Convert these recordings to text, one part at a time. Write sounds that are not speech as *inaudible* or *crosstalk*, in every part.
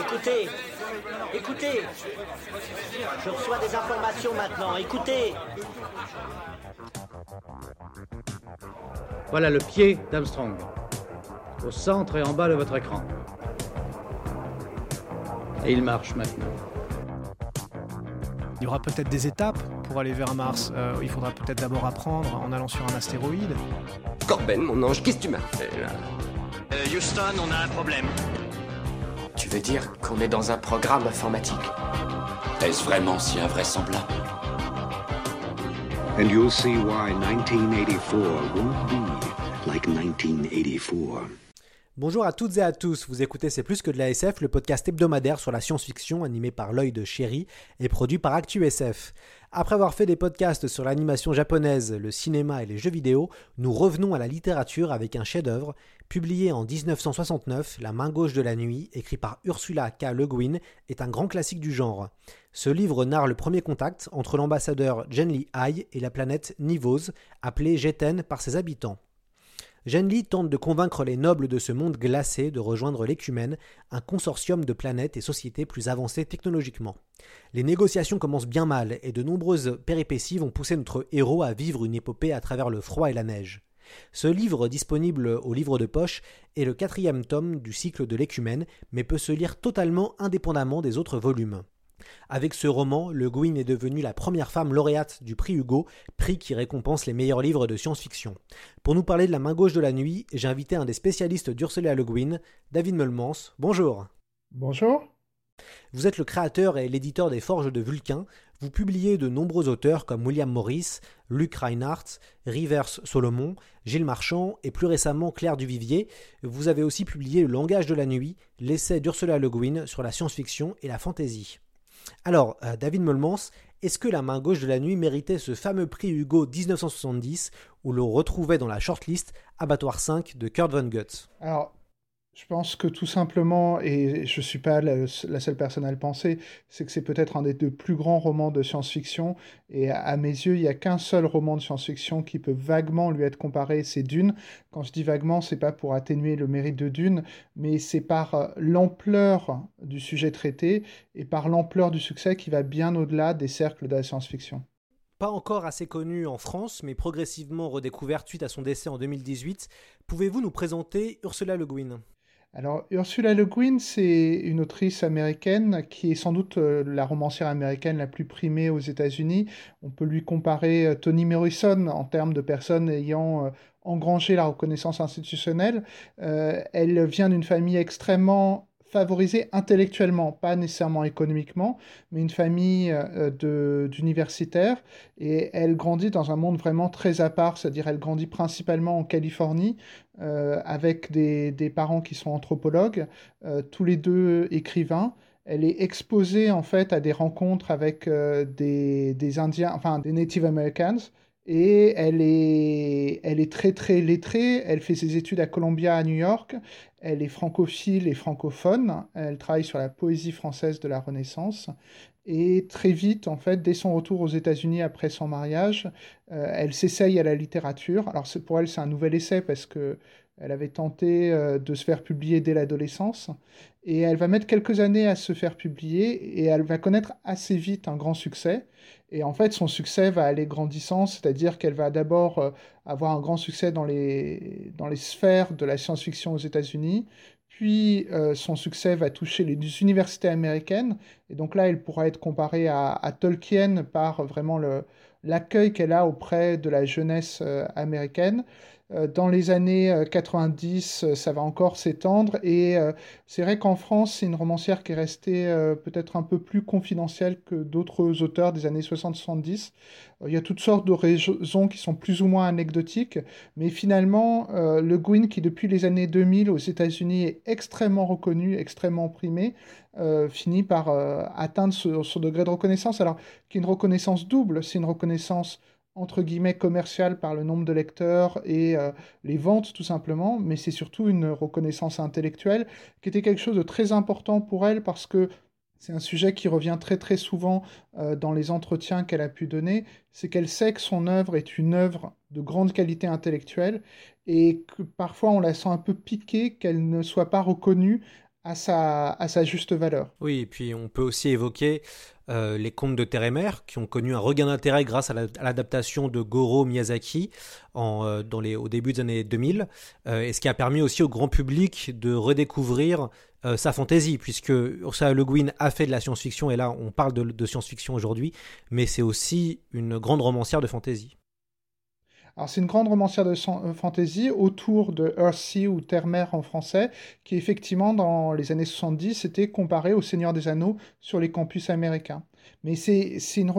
Écoutez, écoutez. Je reçois des informations maintenant. Écoutez. Voilà le pied d'Armstrong. Au centre et en bas de votre écran. Et il marche maintenant. Il y aura peut-être des étapes pour aller vers Mars. Euh, il faudra peut-être d'abord apprendre en allant sur un astéroïde. Corben, mon ange, qu'est-ce que tu m'as fait là? Euh, Houston, on a un problème. Tu veux dire qu'on est dans un programme informatique Est-ce vraiment si invraisemblable And you'll see why 1984 won't be like 1984. Bonjour à toutes et à tous, vous écoutez C'est plus que de la SF, le podcast hebdomadaire sur la science-fiction animé par l'œil de chéri et produit par ActuSF. Après avoir fait des podcasts sur l'animation japonaise, le cinéma et les jeux vidéo, nous revenons à la littérature avec un chef-d'œuvre publié en 1969, La main gauche de la nuit, écrit par Ursula K. Le Guin, est un grand classique du genre. Ce livre narre le premier contact entre l'ambassadeur Genli Hai et la planète Nivose, appelée Jeten par ses habitants. Genli tente de convaincre les nobles de ce monde glacé de rejoindre l'écumène, un consortium de planètes et sociétés plus avancées technologiquement. Les négociations commencent bien mal et de nombreuses péripéties vont pousser notre héros à vivre une épopée à travers le froid et la neige. Ce livre, disponible au livre de poche, est le quatrième tome du cycle de l'écumène, mais peut se lire totalement indépendamment des autres volumes. Avec ce roman, Le Guin est devenue la première femme lauréate du prix Hugo, prix qui récompense les meilleurs livres de science-fiction. Pour nous parler de la main gauche de la nuit, j'ai invité un des spécialistes d'Ursula Le Guin, David Melmans. Bonjour. Bonjour. Vous êtes le créateur et l'éditeur des Forges de Vulcain. Vous publiez de nombreux auteurs comme William Morris, Luc Reinhardt, Rivers Solomon, Gilles Marchand et plus récemment Claire Duvivier. Vous avez aussi publié Le langage de la nuit, l'essai d'Ursula Le Guin sur la science-fiction et la fantaisie. Alors, euh, David Molmans, est-ce que La main gauche de la nuit méritait ce fameux prix Hugo 1970 où l'on retrouvait dans la shortlist Abattoir 5 de Kurt Vonnegut? Alors, je pense que tout simplement, et je ne suis pas la, seule personne à le penser, c'est que c'est peut-être un des deux plus grands romans de science-fiction. Et à, mes yeux, il n'y a qu'un seul roman de science-fiction qui peut vaguement lui être comparé, c'est Dune. Quand je dis vaguement, c'est pas pour atténuer le mérite de Dune, mais c'est par l'ampleur du sujet traité et par l'ampleur du succès qui va bien au-delà des cercles de la science-fiction pas encore assez connue en France, mais progressivement redécouverte suite à son décès en 2018. Pouvez-vous nous présenter Ursula Le Guin? Alors, Ursula Le Guin, c'est une autrice américaine qui est sans doute la romancière américaine la plus primée aux États-Unis. On peut lui comparer Toni Morrison en termes de personnes ayant engrangé la reconnaissance institutionnelle. Euh, elle vient d'une famille extrêmement favorisée intellectuellement, pas nécessairement économiquement, mais une famille euh, d'universitaires. Et elle grandit dans un monde vraiment très à part, c'est-à-dire elle grandit principalement en Californie, euh, avec des, des, parents qui sont anthropologues, euh, tous les deux écrivains. Elle est exposée en fait à des rencontres avec euh, des, des, Indiens, enfin des Native Americans, et elle est, elle est très très lettrée. Elle fait ses études à Columbia à New York. Elle est francophile et francophone. Elle travaille sur la poésie française de la Renaissance. Et très vite, en fait, dès son retour aux États-Unis après son mariage, euh, elle s'essaye à la littérature. Alors pour elle, c'est un nouvel essai parce que elle avait tenté euh, de se faire publier dès l'adolescence. Et elle va mettre quelques années à se faire publier et elle va connaître assez vite un grand succès. Et en fait, son succès va aller grandissant, c'est-à-dire qu'elle va d'abord euh, avoir un grand succès dans les, dans les sphères de la science-fiction aux États-Unis, puis euh, son succès va toucher les universités américaines, et donc là, elle pourra être comparée à, Tolkien par vraiment l'accueil qu'elle a auprès de la jeunesse américaine. Dans les années 90, ça va encore s'étendre. Et c'est vrai qu'en France, c'est une romancière qui est restée peut-être un peu plus confidentielle que d'autres auteurs des années 60-70. Il y a toutes sortes de raisons qui sont plus ou moins anecdotiques. Mais finalement, Le Guin, qui depuis les années 2000 aux États-Unis est extrêmement reconnu, extrêmement primé, euh, finit par euh, atteindre ce, ce, degré de reconnaissance. Alors, qui est une reconnaissance double, c'est une reconnaissance entre guillemets commerciale par le nombre de lecteurs et euh, les ventes tout simplement, mais c'est surtout une reconnaissance intellectuelle qui était quelque chose de très important pour elle parce que c'est un sujet qui revient très très souvent euh, dans les entretiens qu'elle a pu donner, c'est qu'elle sait que son œuvre est une œuvre de grande qualité intellectuelle et que parfois on la sent un peu piquée qu'elle ne soit pas reconnue à sa, à sa juste valeur. Oui, et puis on peut aussi évoquer euh, les contes de Terre et Mer, qui ont connu un regain d'intérêt grâce à l'adaptation de Goro Miyazaki en, euh, dans les, au début des années 2000, euh, et ce qui a permis aussi au grand public de redécouvrir sa fantaisie, puisque Ursula Le Guin a fait de la science-fiction, et là on parle de, de science-fiction aujourd'hui, mais c'est aussi une grande romancière de fantaisie. Alors c'est une grande romancière de euh, fantasy autour de Earthsea ou Terre-Mer en français, qui effectivement dans les années 70 était comparée au Seigneur des Anneaux sur les campus américains. Mais c'est une,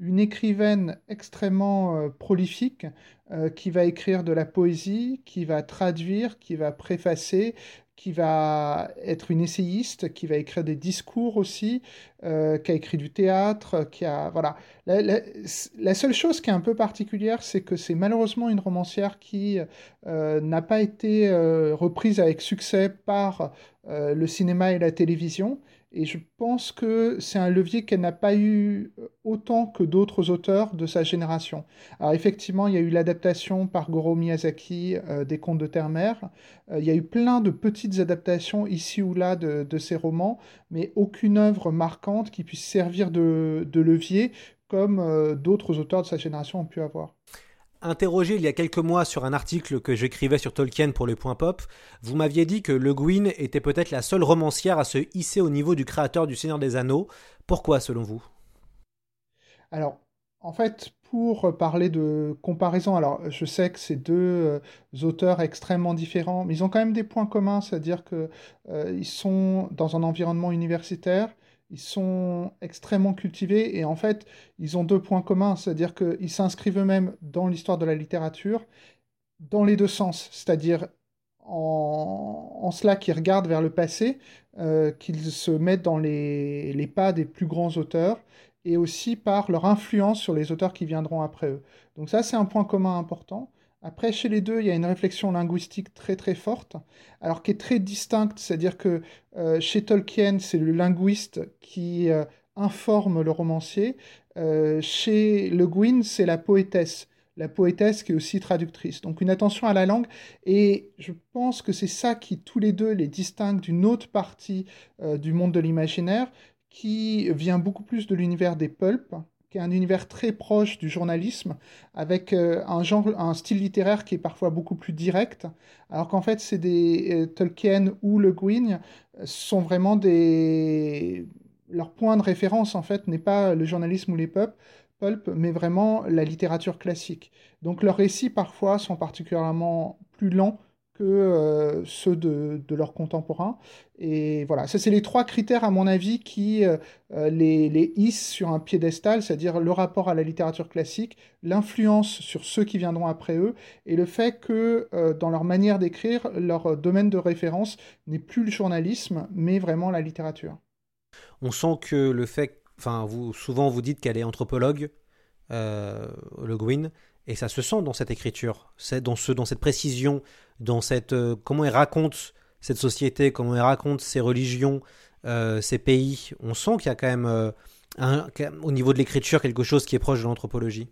une, écrivaine extrêmement euh, prolifique euh, qui va écrire de la poésie, qui va traduire, qui va préfacer, qui va être une essayiste, qui va écrire des discours aussi, euh, qui a écrit du théâtre, qui a voilà. La, seule chose qui est un peu particulière, c'est que c'est malheureusement une romancière qui euh, n'a pas été euh, reprise avec succès par le cinéma et la télévision et je pense que c'est un levier qu'elle n'a pas eu euh, autant que d'autres auteurs de sa génération. Alors effectivement, il y a eu l'adaptation par Goro Miyazaki euh, des Contes de Terre-Mer. Euh, il y a eu plein de petites adaptations ici ou là de, ces romans, mais aucune œuvre marquante qui puisse servir de levier comme d'autres auteurs de sa génération ont pu avoir interrogé il y a quelques mois sur un article que j'écrivais sur Tolkien pour le Point Pop, vous m'aviez dit que Le Guin était peut-être la seule romancière à se hisser au niveau du créateur du Seigneur des Anneaux. Pourquoi, selon vous? Alors, en fait, pour parler de comparaison, alors je sais que c'est deux euh, auteurs extrêmement différents, mais ils ont quand même des points communs, c'est-à-dire qu'ils euh, sont dans un environnement universitaire, ils sont extrêmement cultivés et en fait, ils ont deux points communs, c'est-à-dire qu'ils s'inscrivent eux-mêmes dans l'histoire de la littérature dans les deux sens, c'est-à-dire en, cela qu'ils regardent vers le passé, euh, qu'ils se mettent dans les, les, pas des plus grands auteurs et aussi par leur influence sur les auteurs qui viendront après eux. Donc ça, c'est un point commun important. Après, chez les deux, il y a une réflexion linguistique très très forte, alors qui est très distincte, c'est-à-dire que euh, chez Tolkien, c'est le linguiste qui euh, informe le romancier. Euh, chez Le Guin, c'est la poétesse. La poétesse qui est aussi traductrice. Donc une attention à la langue. Et je pense que c'est ça qui, tous les deux, les distingue d'une autre partie du monde de l'imaginaire, qui vient beaucoup plus de l'univers des pulps, un univers très proche du journalisme, avec euh, un genre, un style littéraire qui est parfois beaucoup plus direct, alors qu'en fait, c'est des euh, Tolkien ou Le Guin euh, sont vraiment des leur point de référence en fait n'est pas le journalisme ou les pulp, pulp, mais vraiment la littérature classique. Donc leurs récits parfois sont particulièrement plus lents que euh, ceux de, leurs contemporains. Et voilà, ça c'est les trois critères à mon avis qui euh, euh, les, les, hissent sur un piédestal, c'est-à-dire le rapport à la littérature classique, l'influence sur ceux qui viendront après eux, et le fait que dans leur manière d'écrire, leur domaine de référence n'est plus le journalisme, mais vraiment la littérature. On sent que le fait, enfin vous souvent vous dites qu'elle est anthropologue, Le Guin, et ça se sent dans cette écriture, dans, ce, dans cette précision, dans cette euh, comment elle raconte cette société, comment elle raconte ses religions, euh, ces pays. On sent qu'il y a quand même euh, au niveau de l'écriture quelque chose qui est proche de l'anthropologie.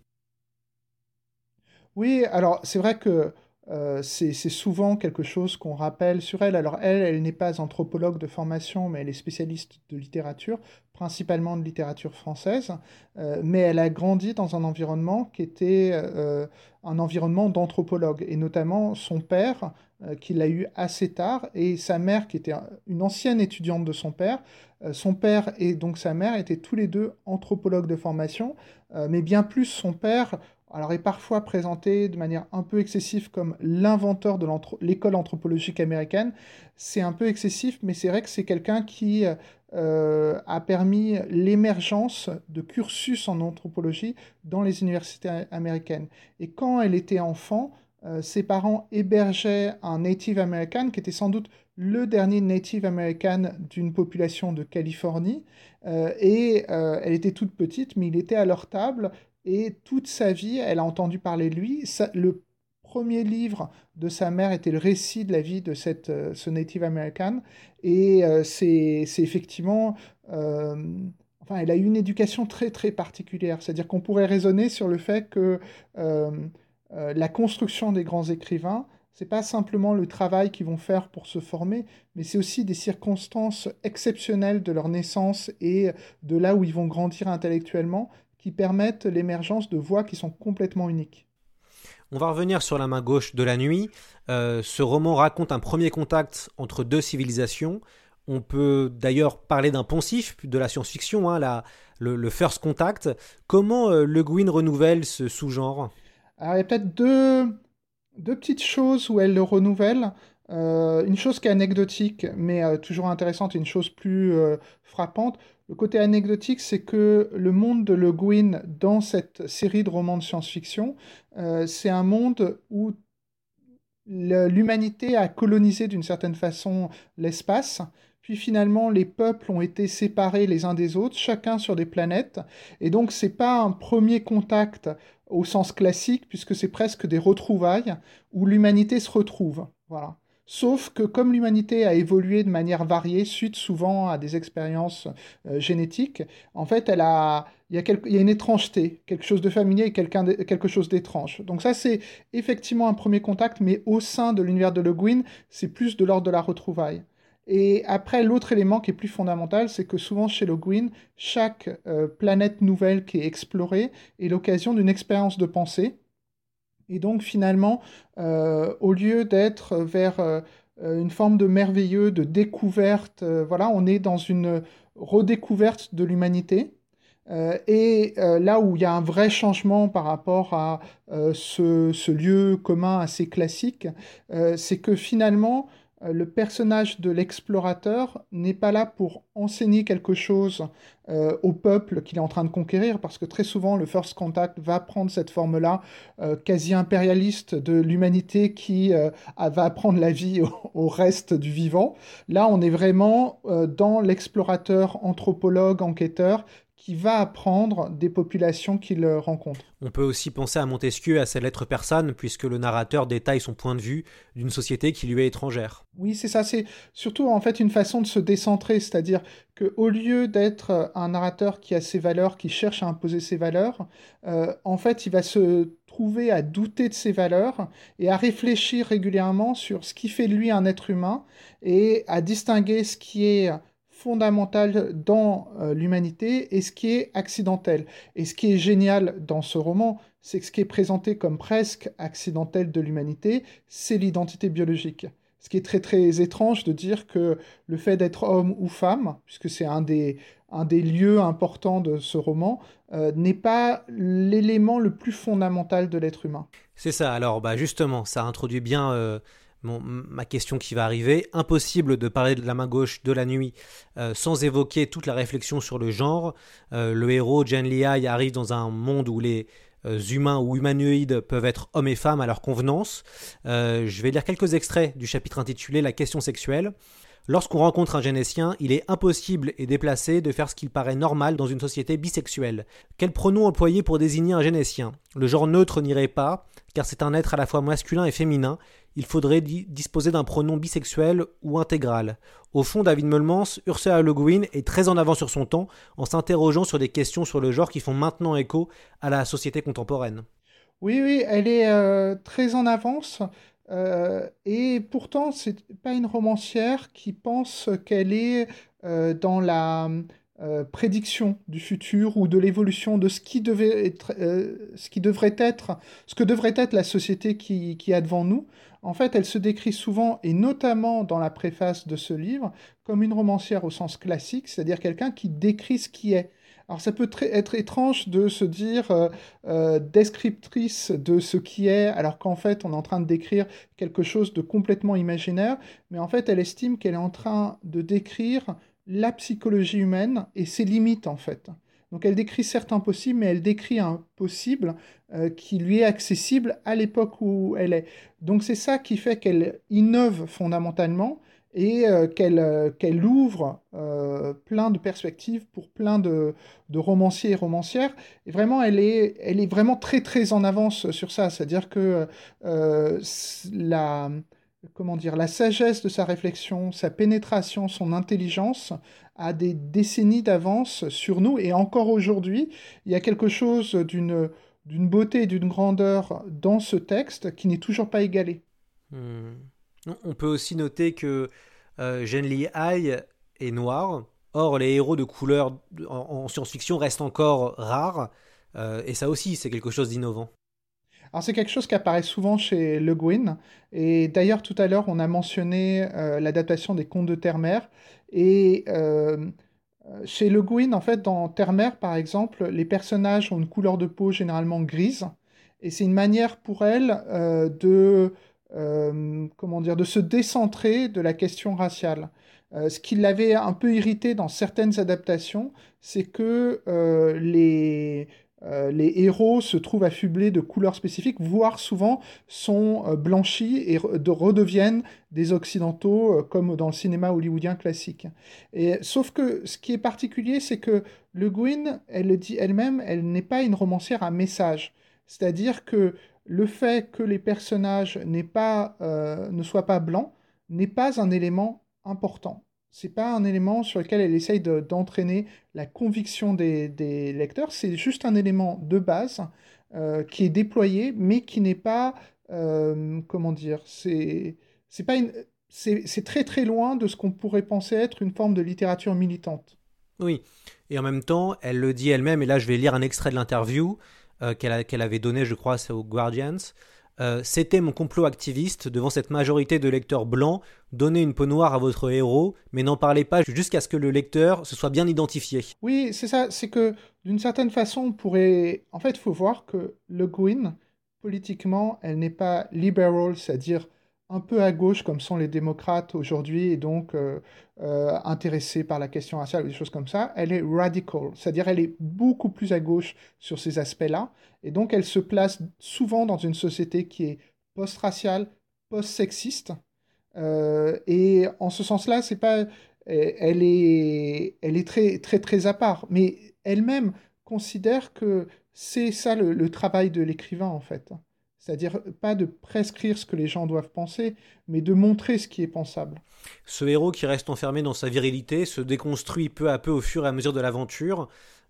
Oui, alors c'est vrai que euh, c'est souvent quelque chose qu'on rappelle sur elle. Alors elle, elle n'est pas anthropologue de formation, mais elle est spécialiste de littérature, principalement de littérature française, euh, mais elle a grandi dans un environnement qui était euh, un environnement d'anthropologue, et notamment son père, qui l'a eu assez tard, et sa mère, qui était une ancienne étudiante de son père. son père et donc sa mère étaient tous les deux anthropologues de formation, mais bien plus son père alors est parfois présenté de manière un peu excessive comme l'inventeur de l'école anthropologique américaine. C'est un peu excessif, mais c'est vrai que c'est quelqu'un qui euh, a permis l'émergence de cursus en anthropologie dans les universités américaines. Et quand elle était enfant, euh, ses parents hébergeaient un Native American qui était sans doute le dernier Native American d'une population de Californie. Euh, et elle était toute petite, mais il était à leur table et toute sa vie, elle a entendu parler de lui. le premier livre de sa mère était le récit de la vie de cette, euh, ce Native American. Et euh, c'est effectivement... Euh, enfin, elle a eu une éducation très très particulière. C'est-à-dire qu'on pourrait raisonner sur le fait que la construction des grands écrivains, c'est pas simplement le travail qu'ils vont faire pour se former, mais c'est aussi des circonstances exceptionnelles de leur naissance et de là où ils vont grandir intellectuellement qui permettent l'émergence de voix qui sont complètement uniques. On va revenir sur la main gauche de la nuit. Euh, ce roman raconte un premier contact entre deux civilisations. On peut d'ailleurs parler d'un poncif de la science-fiction, hein, le, first contact. Comment euh, Le Guin renouvelle ce sous-genre? Alors, il y a peut-être deux, deux petites choses où elle le renouvelle. Euh, une chose qui est anecdotique, mais euh, toujours intéressante, une chose plus euh, frappante. Le côté anecdotique, c'est que le monde de Le Guin dans cette série de romans de science-fiction, c'est un monde où l'humanité a colonisé d'une certaine façon l'espace, puis finalement les peuples ont été séparés les uns des autres, chacun sur des planètes, et donc c'est pas un premier contact au sens classique, puisque c'est presque des retrouvailles où l'humanité se retrouve. Voilà. Sauf que comme l'humanité a évolué de manière variée, suite souvent à des expériences euh, génétiques, en fait, elle a, il, y a une étrangeté, quelque chose de familier et quelque chose d'étrange. Donc ça, c'est effectivement un premier contact, mais au sein de l'univers de Le Guin, c'est plus de l'ordre de la retrouvaille. Et après, l'autre élément qui est plus fondamental, c'est que souvent chez Le Guin, chaque euh, planète nouvelle qui est explorée est l'occasion d'une expérience de pensée. Et donc finalement, euh, au lieu d'être vers euh, une forme de merveilleux, de découverte, voilà, on est dans une redécouverte de l'humanité. et là où il y a un vrai changement par rapport à ce, lieu commun assez classique, c'est que finalement, euh, le personnage de l'explorateur n'est pas là pour enseigner quelque chose euh, au peuple qu'il est en train de conquérir, parce que très souvent le First Contact va prendre cette forme-là euh, quasi impérialiste de l'humanité qui va prendre la vie *laughs* au, reste du vivant. Là, on est vraiment dans l'explorateur, anthropologue, enquêteur qui va apprendre des populations qu'il rencontre. On peut aussi penser à Montesquieu à ses lettres persanes, puisque le narrateur détaille son point de vue d'une société qui lui est étrangère. Oui, c'est ça. C'est surtout en fait une façon de se décentrer, c'est-à-dire qu'au lieu d'être un narrateur qui a ses valeurs, qui cherche à imposer ses valeurs, euh, en fait, il va se trouver à douter de ses valeurs et à réfléchir régulièrement sur ce qui fait de lui un être humain et à distinguer ce qui est fondamental dans euh, l'humanité et ce qui est accidentel. Et ce qui est génial dans ce roman, c'est que ce qui est présenté comme presque accidentel de l'humanité, c'est l'identité biologique. Ce qui est très très étrange de dire que le fait d'être homme ou femme, puisque c'est un des, un des lieux importants de ce roman, euh, n'est pas l'élément le plus fondamental de l'être humain. C'est ça, alors bah justement, ça introduit bien euh, ma question qui va arriver. Impossible de parler de la main gauche de la nuit euh, sans évoquer toute la réflexion sur le genre. Euh, le héros, Jen Liai, arrive dans un monde où les euh, humains ou humanoïdes peuvent être hommes et femmes à leur convenance. je vais lire quelques extraits du chapitre intitulé La question sexuelle. Lorsqu'on rencontre un génétien, il est impossible et déplacé de faire ce qu'il paraît normal dans une société bisexuelle. Quel pronom employer pour désigner un génétien? Le genre neutre n'irait pas, car c'est un être à la fois masculin et féminin, il faudrait disposer d'un pronom bisexuel ou intégral. Au fond, David Meulmans, Ursula Le Guin est très en avant sur son temps en s'interrogeant sur des questions sur le genre qui font maintenant écho à la société contemporaine. Oui, oui, elle est euh, très en avance. Euh, et pourtant, c'est pas une romancière qui pense qu'elle est euh, dans la prédiction du futur ou de l'évolution de ce qui, devait être, ce qui devrait être, ce que devrait être la société qui, qui a devant nous. En fait, elle se décrit souvent, et notamment dans la préface de ce livre, comme une romancière au sens classique, c'est-à-dire quelqu'un qui décrit ce qui est. Alors ça peut être étrange de se dire euh, euh, descriptrice de ce qui est, alors qu'en fait on est en train de décrire quelque chose de complètement imaginaire, mais en fait elle estime qu'elle est en train de décrire la psychologie humaine et ses limites en fait. Donc elle décrit certains possibles, mais elle décrit un possible euh, qui lui est accessible à l'époque où elle est. Donc c'est ça qui fait qu'elle innove fondamentalement et euh, euh, qu'elle ouvre plein de perspectives pour plein de, romanciers et romancières. Et vraiment, elle est, elle est vraiment très très en avance sur ça. C'est-à-dire que la, comment dire, la sagesse de sa réflexion, sa pénétration, son intelligence a des décennies d'avance sur nous. Et encore aujourd'hui, il y a quelque chose d'une d'une beauté et d'une grandeur dans ce texte qui n'est toujours pas égalé. Hmm. On peut aussi noter que euh, Li Hai est noir. Or, les héros de couleur en, science-fiction restent encore rares. Euh, et ça aussi, c'est quelque chose d'innovant. Alors c'est quelque chose qui apparaît souvent chez Le Guin. Et d'ailleurs, tout à l'heure, on a mentionné euh, l'adaptation des Contes de Terre-Mère. Et euh, chez Le Guin, en fait, dans Terre-Mère, par exemple, les personnages ont une couleur de peau généralement grise. Et c'est une manière pour elle de euh, comment dire, de se décentrer de la question raciale. Ce qui l'avait un peu irrité dans certaines adaptations, c'est que les, les héros se trouvent affublés de couleurs spécifiques, voire souvent sont blanchis et de redeviennent des occidentaux, comme dans le cinéma hollywoodien classique. Et, sauf que ce qui est particulier, c'est que Le Guin, elle le dit elle-même, elle n'est pas une romancière à message. C'est-à-dire que le fait que les personnages pas, euh, ne soient pas blancs n'est pas un élément important. C'est pas un élément sur lequel elle essaye d'entraîner la conviction des, lecteurs. C'est juste un élément de base euh, qui est déployé, mais qui n'est pas, euh, comment dire, c'est c'est très très loin de ce qu'on pourrait penser être une forme de littérature militante. Oui, et en même temps, elle le dit elle-même, et là je vais lire un extrait de l'interview. Euh, qu'elle avait donné, je crois, aux Guardians. Euh, c'était mon complot activiste devant cette majorité de lecteurs blancs. Donnez une peau noire à votre héros, mais n'en parlez pas jusqu'à ce que le lecteur se soit bien identifié. Oui, c'est ça. C'est que d'une certaine façon, on pourrait. En fait, il faut voir que Le Guin, politiquement, elle n'est pas liberal, c'est-à-dire un peu à gauche comme sont les démocrates aujourd'hui et donc euh, euh, intéressés par la question raciale ou des choses comme ça, elle est radical, c'est-à-dire elle est beaucoup plus à gauche sur ces aspects-là et donc elle se place souvent dans une société qui est post-raciale, post-sexiste euh, et en ce sens-là, c'est pas, elle est, elle est très très très à part, mais elle-même considère que c'est ça le travail de l'écrivain en fait. C'est-à-dire pas de prescrire ce que les gens doivent penser, mais de montrer ce qui est pensable. Ce héros qui reste enfermé dans sa virilité se déconstruit peu à peu au fur et à mesure de l'aventure.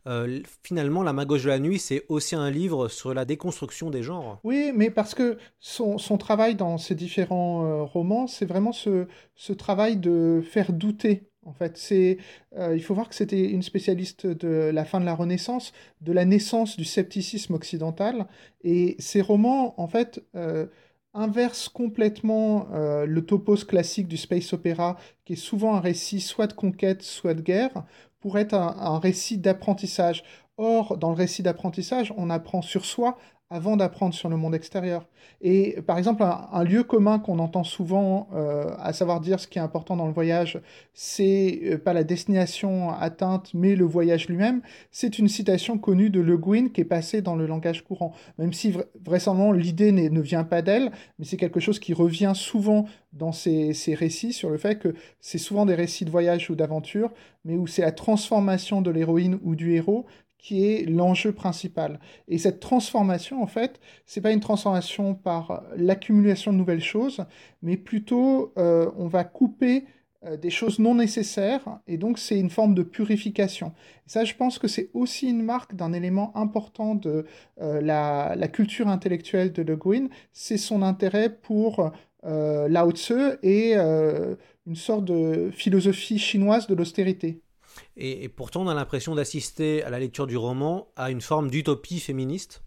Euh, finalement, La main gauche de la nuit, c'est aussi un livre sur la déconstruction des genres. Oui, mais parce que son, travail dans ces différents euh, romans, c'est vraiment ce, ce travail de faire douter en fait, c'est, euh, il faut voir que c'était une spécialiste de la fin de la Renaissance, de la naissance du scepticisme occidental, et ces romans, en fait, euh, inversent complètement euh, le topos classique du space opéra, qui est souvent un récit soit de conquête, soit de guerre, pour être un récit d'apprentissage. Or, dans le récit d'apprentissage, on apprend sur soi avant d'apprendre sur le monde extérieur. Et par exemple, un, lieu commun qu'on entend souvent, euh, à savoir dire ce qui est important dans le voyage, c'est euh, pas la destination atteinte, mais le voyage lui-même, c'est une citation connue de Le Guin qui est passée dans le langage courant. Même si vraisemblablement l'idée ne vient pas d'elle, mais c'est quelque chose qui revient souvent dans ces, ces récits sur le fait que c'est souvent des récits de voyage ou d'aventure, mais où c'est la transformation de l'héroïne ou du héros qui est l'enjeu principal. Et cette transformation, en fait, c'est pas une transformation par l'accumulation de nouvelles choses, mais plutôt euh, on va couper euh, des choses non nécessaires, et donc c'est une forme de purification. Et ça, je pense que c'est aussi une marque d'un élément important de euh, la, la, culture intellectuelle de Le Guin, c'est son intérêt pour Lao Tzu et une sorte de philosophie chinoise de l'austérité. Et, pourtant, on a l'impression d'assister à la lecture du roman à une forme d'utopie féministe.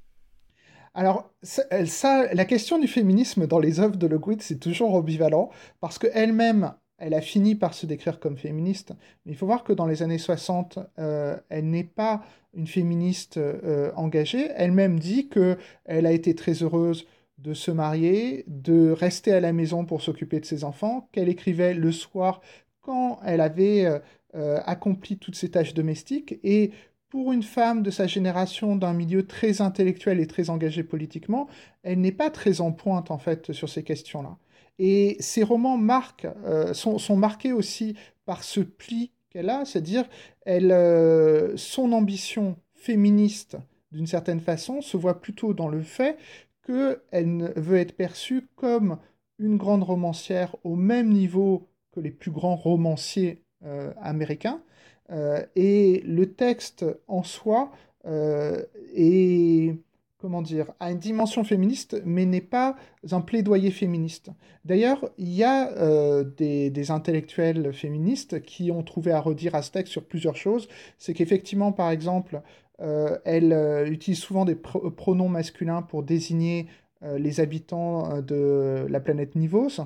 Alors, la question du féminisme dans les œuvres de Le Guin, c'est toujours ambivalent, parce qu'elle-même, elle a fini par se décrire comme féministe, mais il faut voir que dans les années 60, euh, elle n'est pas une féministe euh, engagée. Elle-même dit qu'elle a été très heureuse de se marier, de rester à la maison pour s'occuper de ses enfants, qu'elle écrivait le soir quand elle avait euh, euh, accompli toutes ces tâches domestiques. Et pour une femme de sa génération, d'un milieu très intellectuel et très engagé politiquement, elle n'est pas très en pointe en fait sur ces questions-là. Et ces romans marquent, euh, sont, marqués aussi par ce pli qu'elle a, c'est-à-dire elle, euh, son ambition féministe, d'une certaine façon, se voit plutôt dans le fait qu'elle veut être perçue comme une grande romancière au même niveau que les plus grands romanciers américain. Euh, et le texte en soi euh, est comment dire, a une dimension féministe, mais n'est pas un plaidoyer féministe. D'ailleurs, il y a euh, des, intellectuels féministes qui ont trouvé à redire à ce texte sur plusieurs choses. C'est qu'effectivement, par exemple, euh, elle euh, utilise souvent des pronoms masculins pour désigner les habitants de la planète Nivos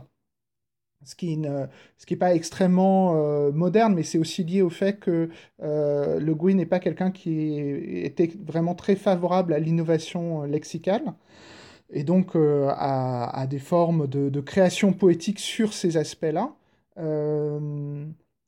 ce qui n'est pas extrêmement euh, moderne, mais c'est aussi lié au fait que euh, Le Gouin n'est pas quelqu'un qui était vraiment très favorable à l'innovation euh, lexicale, et donc à, des formes de, création poétique sur ces aspects-là.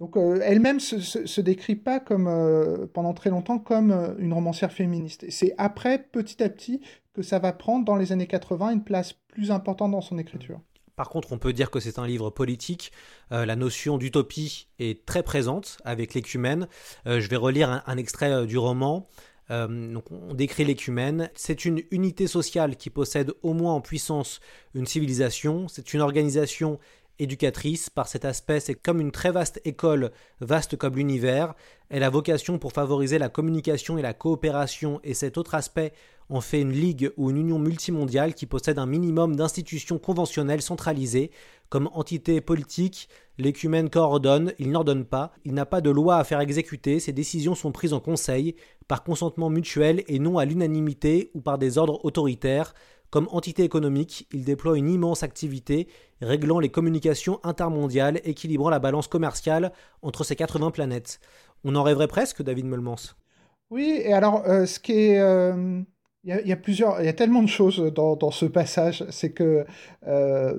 donc elle-même se, se, se, décrit pas comme, pendant très longtemps comme une romancière féministe. C'est après, petit à petit, que ça va prendre, dans les années 80, une place plus importante dans son écriture. Par contre, on peut dire que c'est un livre politique. Euh, la notion d'utopie est très présente avec l'écumène. Euh, je vais relire un, extrait euh, du roman. on décrit l'écumène. C'est une unité sociale qui possède au moins en puissance une civilisation. C'est une organisation éducatrice. Par cet aspect, c'est comme une très vaste école, vaste comme l'univers. Elle a vocation pour favoriser la communication et la coopération. Et cet autre aspect on fait une ligue ou une union multimondiale qui possède un minimum d'institutions conventionnelles centralisées. Comme entité politique, l'écumène coordonne, il n'ordonne pas, il n'a pas de loi à faire exécuter, ses décisions sont prises en conseil, par consentement mutuel et non à l'unanimité ou par des ordres autoritaires. Comme entité économique, il déploie une immense activité, réglant les communications intermondiales, équilibrant la balance commerciale entre ces 80 planètes. On en rêverait presque, David Melmans. Oui, et alors, euh, ce qui est... Euh, il y, a, plusieurs, il y a tellement de choses dans, dans ce passage. C'est que, euh,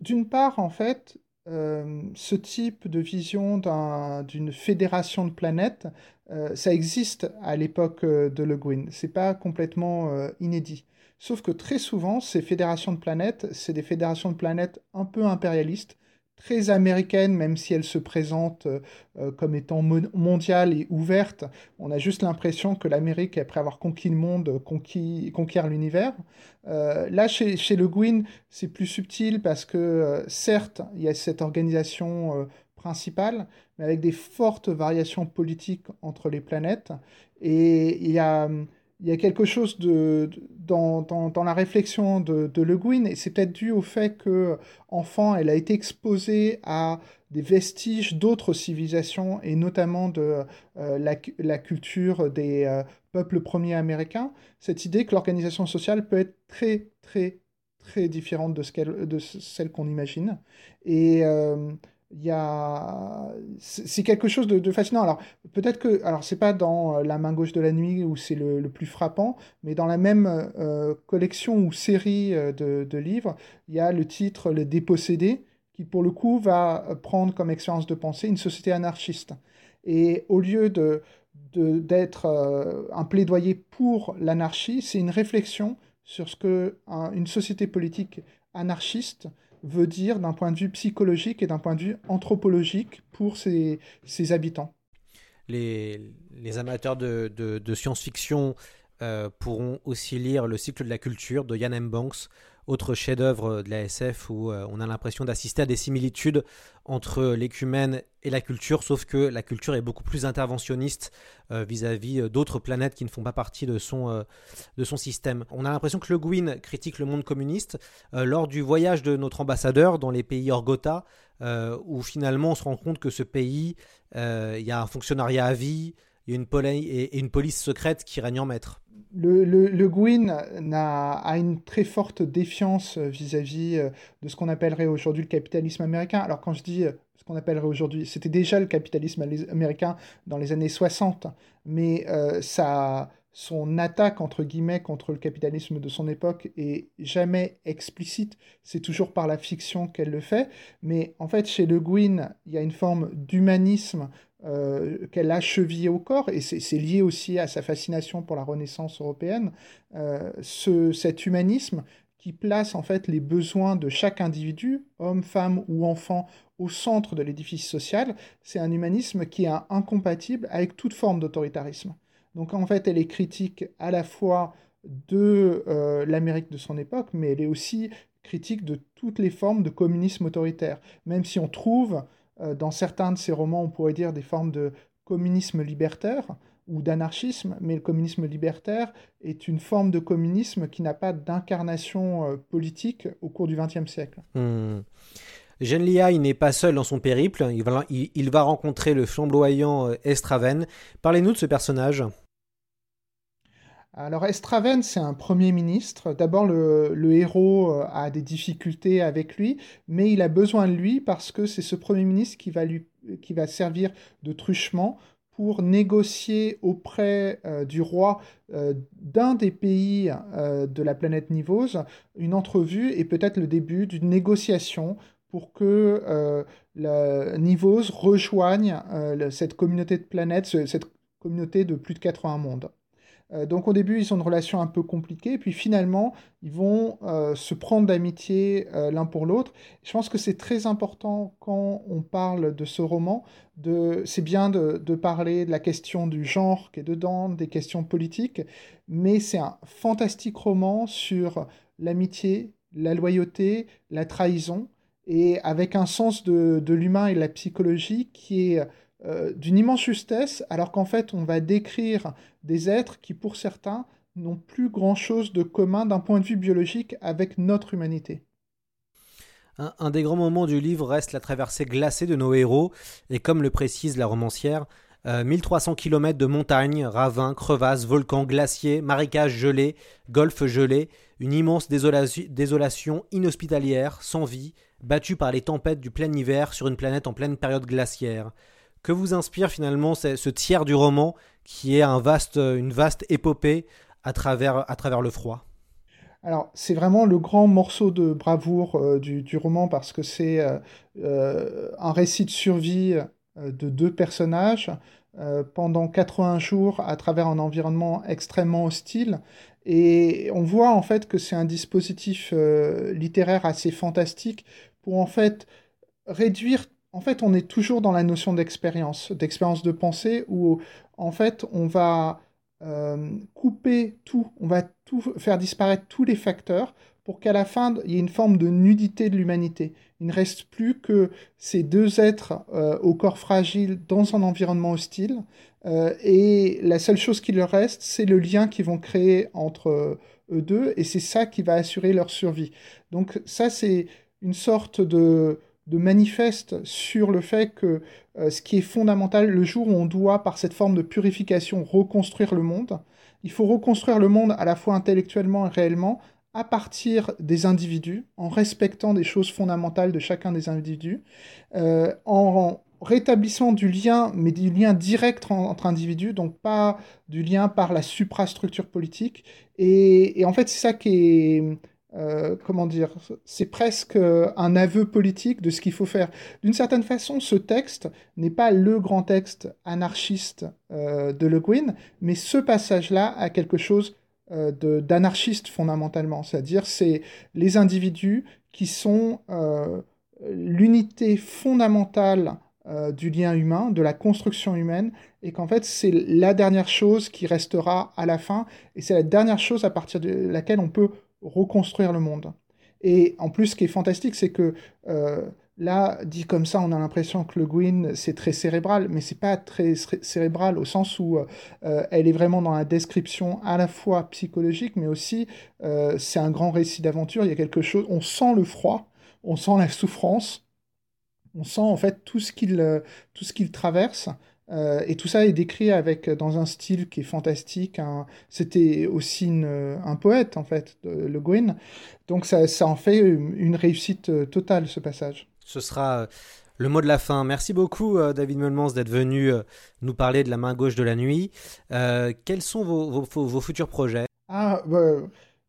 d'une part, en fait, euh, ce type de vision d'une fédération de planètes, euh, ça existe à l'époque de Le Guin. C'est pas complètement inédit. Sauf que très souvent, ces fédérations de planètes, c'est des fédérations de planètes un peu impérialistes très américaine, même si elle se présente euh, comme étant mondiale et ouverte. On a juste l'impression que l'Amérique, après avoir conquis le monde, conquiert l'univers. Euh, là, chez, chez, Le Guin, c'est plus subtil parce que, euh, certes, il y a cette organisation principale, mais avec des fortes variations politiques entre les planètes. Et il y a il y a quelque chose de, dans, dans, la réflexion de, de Le Guin, et c'est peut-être dû au fait que, enfant, elle a été exposée à des vestiges d'autres civilisations, et notamment de euh, la, la, culture des euh, peuples premiers américains, cette idée que l'organisation sociale peut être très, très, très différente de, ce de celle qu'on imagine. Et euh, il y a c'est quelque chose de, fascinant. Alors peut-être que alors c'est pas dans euh, la main gauche de la nuit où c'est le, plus frappant mais dans la même euh, collection ou série euh, de, livres il y a le titre le dépossédé qui pour le coup va prendre comme expérience de pensée une société anarchiste. Et au lieu de d'être un plaidoyer pour l'anarchie c'est une réflexion sur ce que une société politique anarchiste veut dire d'un point de vue psychologique et d'un point de vue anthropologique pour ses, habitants. Les, amateurs de, science-fiction euh, pourront aussi lire Le cycle de la culture de Yann M. Banks, autre chef-d'œuvre de la SF où euh, on a l'impression d'assister à des similitudes entre l'écumène et la culture, sauf que la culture est beaucoup plus interventionniste euh, vis-à-vis euh, d'autres planètes qui ne font pas partie de son, de son système. On a l'impression que Le Guin critique le monde communiste lors du voyage de notre ambassadeur dans les pays Orgota, où finalement on se rend compte que ce pays, il y a un fonctionnariat à vie, a une, et une police secrète qui règne en maître. Le, le, le a, une très forte défiance vis-à-vis euh, de ce qu'on appellerait aujourd'hui le capitalisme américain. Alors quand je dis euh, ce qu'on appellerait aujourd'hui, c'était déjà le capitalisme américain dans les années 60, mais euh, son attaque entre guillemets contre le capitalisme de son époque est jamais explicite, c'est toujours par la fiction qu'elle le fait, mais en fait chez Le Guin, il y a une forme d'humanisme euh, qu'elle a chevillé au corps, et c'est lié aussi à sa fascination pour la Renaissance européenne, euh, ce, cet humanisme qui place en fait les besoins de chaque individu, homme, femme ou enfant, au centre de l'édifice social, c'est un humanisme qui est incompatible avec toute forme d'autoritarisme. Donc en fait, elle est critique à la fois de euh, l'Amérique de son époque, mais elle est aussi critique de toutes les formes de communisme autoritaire, même si on trouve dans certains de ses romans, on pourrait dire des formes de communisme libertaire, ou d'anarchisme, mais le communisme libertaire est une forme de communisme qui n'a pas d'incarnation euh, politique au cours du XXe siècle. Jeanne Lia, il n'est pas seul dans son périple, il va, il va rencontrer le flamboyant euh, Estraven. Parlez-nous de ce personnage. Alors Estraven, c'est un premier ministre. D'abord, le, héros euh, a des difficultés avec lui, mais il a besoin de lui parce que c'est ce premier ministre qui va, servir de truchement pour négocier auprès euh, du roi euh, d'un des pays de la planète Nivose une entrevue et peut-être le début d'une négociation pour que Nivose rejoigne cette communauté de planètes, cette communauté de plus de 80 mondes. Euh, donc au début, ils ont une relation un peu compliquée, puis finalement, ils vont euh, se prendre d'amitié euh, l'un pour l'autre. Je pense que c'est très important quand on parle de ce roman, c'est bien de, parler de la question du genre qui est dedans, des questions politiques, mais c'est un fantastique roman sur l'amitié, la loyauté, la trahison, et avec un sens de, de l'humain et de la psychologie qui est euh, d'une immense justesse, alors qu'en fait on va décrire des êtres qui pour certains n'ont plus grand-chose de commun d'un point de vue biologique avec notre humanité. Un, des grands moments du livre reste la traversée glacée de nos héros, et comme le précise la romancière, 1300 euh, km de montagnes, ravins, crevasses, volcans, glaciers, marécages gelés, golfes gelés, une immense désolation inhospitalière, sans vie, battue par les tempêtes du plein hiver sur une planète en pleine période glaciaire. Que vous inspire finalement ce tiers du roman qui est une vaste épopée à travers, à travers le froid alors, c'est vraiment le grand morceau de bravoure euh, du, roman parce que c'est euh, euh, un récit de survie de deux personnages pendant 80 jours à travers un environnement extrêmement hostile. Et on voit en fait que c'est un dispositif littéraire assez fantastique pour en fait réduire en fait, on est toujours dans la notion d'expérience, d'expérience de pensée, où en fait, on va euh, couper tout, on va tout faire disparaître tous les facteurs pour qu'à la fin, il y ait une forme de nudité de l'humanité. Il ne reste plus que ces deux êtres euh, au corps fragile dans un environnement hostile, euh, et la seule chose qui leur reste, c'est le lien qu'ils vont créer entre eux deux, et c'est ça qui va assurer leur survie. Donc ça, c'est une sorte de de manifeste sur le fait que euh, ce qui est fondamental, le jour où on doit, par cette forme de purification, reconstruire le monde, il faut reconstruire le monde à la fois intellectuellement et réellement, à partir des individus, en respectant des choses fondamentales de chacun des individus, euh, en, rétablissant du lien, mais du lien direct entre individus, donc pas du lien par la suprastructure politique. et en fait, c'est ça qui est euh, comment dire, c'est presque un aveu politique de ce qu'il faut faire. D'une certaine façon, ce texte n'est pas le grand texte anarchiste euh, de Le Guin, mais ce passage-là a quelque chose euh, d'anarchiste fondamentalement, c'est-à-dire c'est les individus qui sont l'unité fondamentale du lien humain, de la construction humaine, et qu'en fait c'est la dernière chose qui restera à la fin, et c'est la dernière chose à partir de laquelle on peut reconstruire le monde. Et en plus, ce qui est fantastique, c'est que euh, là, dit comme ça, on a l'impression que Le Guin, c'est très cérébral, mais c'est pas très cérébral au sens où euh, elle est vraiment dans la description à la fois psychologique, mais aussi euh, c'est un grand récit d'aventure. Il y a quelque chose, on sent le froid, on sent la souffrance, on sent en fait tout ce qu'il tout ce qu'il traverse. Euh, et tout ça est décrit avec dans un style qui est fantastique. C'était aussi un poète en fait, Le Guin. Donc ça, ça en fait une, réussite euh, totale ce passage. Ce sera euh, le mot de la fin. Merci beaucoup David Melmans d'être venu nous parler de la main gauche de la nuit. quels sont vos, vos, futurs projets? Ah, bah,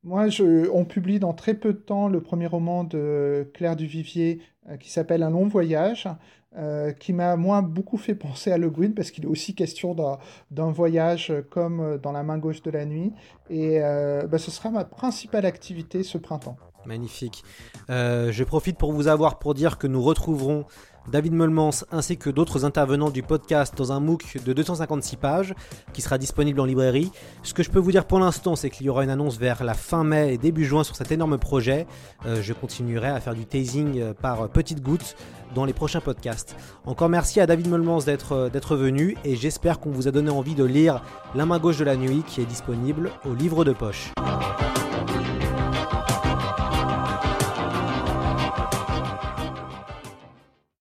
moi, je, on publie dans très peu de temps le premier roman de Claire Duvivier qui s'appelle Un long voyage. Euh, qui m'a moi beaucoup fait penser à Le Guin parce qu'il est aussi question d'un voyage comme euh, dans la main gauche de la nuit et euh, bah, ce sera ma principale activité ce printemps. Magnifique. je profite pour vous avoir pour dire que nous retrouverons David Meulmans ainsi que d'autres intervenants du podcast dans un MOOC de 256 pages qui sera disponible en librairie. Ce que je peux vous dire pour l'instant, c'est qu'il y aura une annonce vers la fin mai et début juin sur cet énorme projet. Euh, je continuerai à faire du tasing euh, par petites gouttes dans les prochains podcasts. Encore merci à David Meulmans d'être euh, d'être venu et j'espère qu'on vous a donné envie de lire La main gauche de la nuit qui est disponible au livre de poche.